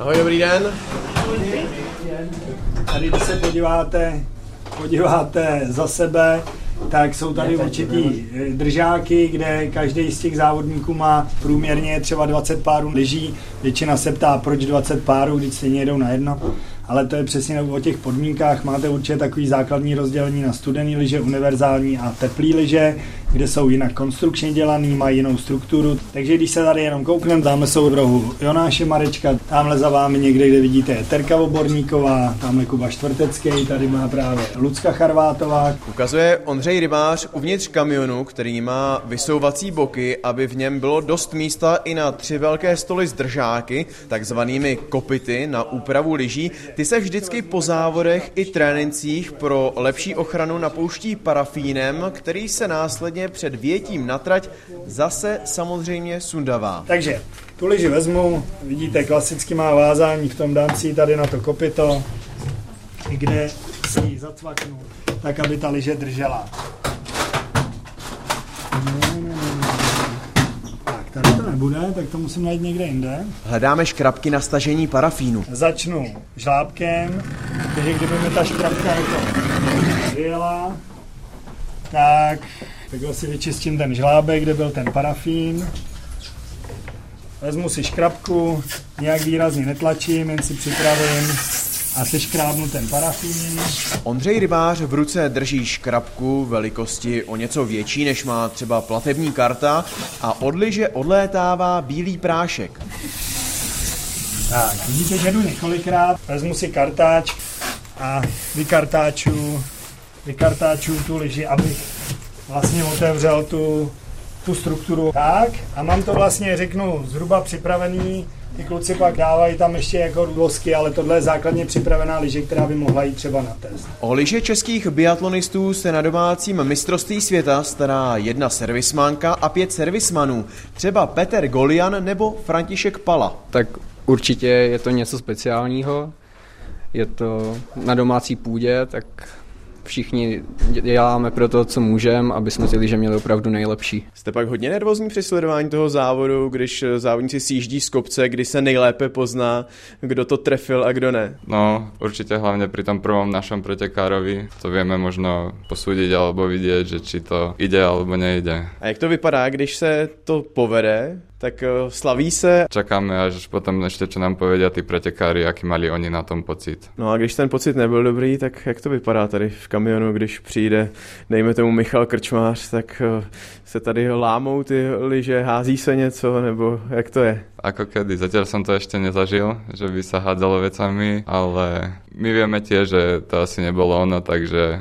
Ahoj, dobrý den. Tady, když se podíváte, podíváte za sebe, tak jsou tady určitý eh, držáky, kde každý z těch závodníků má průměrně třeba 20 párů lyží. Většina se ptá, proč 20 párů, když stejně jedou na jedno ale to je přesně o těch podmínkách. Máte určitě takový základní rozdělení na studený lyže, univerzální a teplý lyže, kde jsou jinak konstrukčně dělaný, mají jinou strukturu. Takže když se tady jenom koukneme, dáme jsou v rohu Jonáše Marečka, tamhle za vámi někde, kde vidíte je Terka Oborníková, tamhle Kuba Štvrtecký, tady má právě Lucka Charvátová. Ukazuje Ondřej Rybář uvnitř kamionu, který má vysouvací boky, aby v něm bylo dost místa i na tři velké stoly s držáky, takzvanými kopity na úpravu lyží. Ty se vždycky po závodech i trénincích pro lepší ochranu napouští parafínem, který se následně před větím na trať zase samozřejmě sundavá. Takže tu liži vezmu, vidíte, klasicky má vázání, v tom dám si tady na to kopito, kde si ji zacvaknu, tak aby ta liže držela. Nebude, tak to musím najít někde jinde. Hledáme škrabky na stažení parafínu. Začnu žlábkem, takže kdyby mi ta škrabka jako vyjela, tak takhle si vyčistím ten žlábek, kde byl ten parafín. Vezmu si škrabku, nějak výrazně netlačím, jen si připravím a seškrábnu ten parafín. Ondřej Rybář v ruce drží škrabku velikosti o něco větší, než má třeba platební karta a od liže odlétává bílý prášek. Tak, vidíte, že jdu několikrát, vezmu si kartáč a vykartáču, vykartáču tu liži, abych vlastně otevřel tu, tu strukturu. Tak, a mám to vlastně, řeknu, zhruba připravený ty kluci pak dávají tam ještě jako rudlosky, ale tohle je základně připravená liže, která by mohla jít třeba na test. O liže českých biatlonistů se na domácím mistrovství světa stará jedna servismánka a pět servismanů, třeba Peter Golian nebo František Pala. Tak určitě je to něco speciálního, je to na domácí půdě, tak všichni děláme pro to, co můžeme, aby jsme ty lyže měli opravdu nejlepší. Jste pak hodně nervózní při sledování toho závodu, když závodníci sjíždí z kopce, kdy se nejlépe pozná, kdo to trefil a kdo ne? No, určitě hlavně při tom prvom našem pretekárovi to víme možno posudit alebo vidět, že či to ide alebo nejde. A jak to vypadá, když se to povede? Tak uh, slaví se. Čekáme až potom ještě, co nám povedia ty pretekári, jaký mali oni na tom pocit. No a když ten pocit nebyl dobrý, tak jak to vypadá tady v kamionu, když přijde, dejme tomu Michal Krčmář, tak uh, se tady lámou ty liže, hází se něco, nebo jak to je? Ako kedy, zatiaľ som to ešte nezažil, že by sa hádzalo vecami, ale my vieme tiež, že to asi nebolo ono, takže...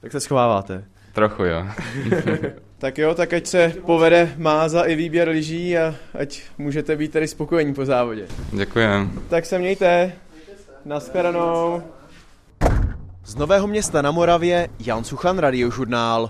Tak se schováváte? Trochu jo. Tak jo, tak ať se povede máza i výběr lyží a ať můžete být tady spokojení po závodě. Děkujem. Tak se mějte. Naschledanou. Z Nového města na Moravě Jan Suchan, Radiožurnál.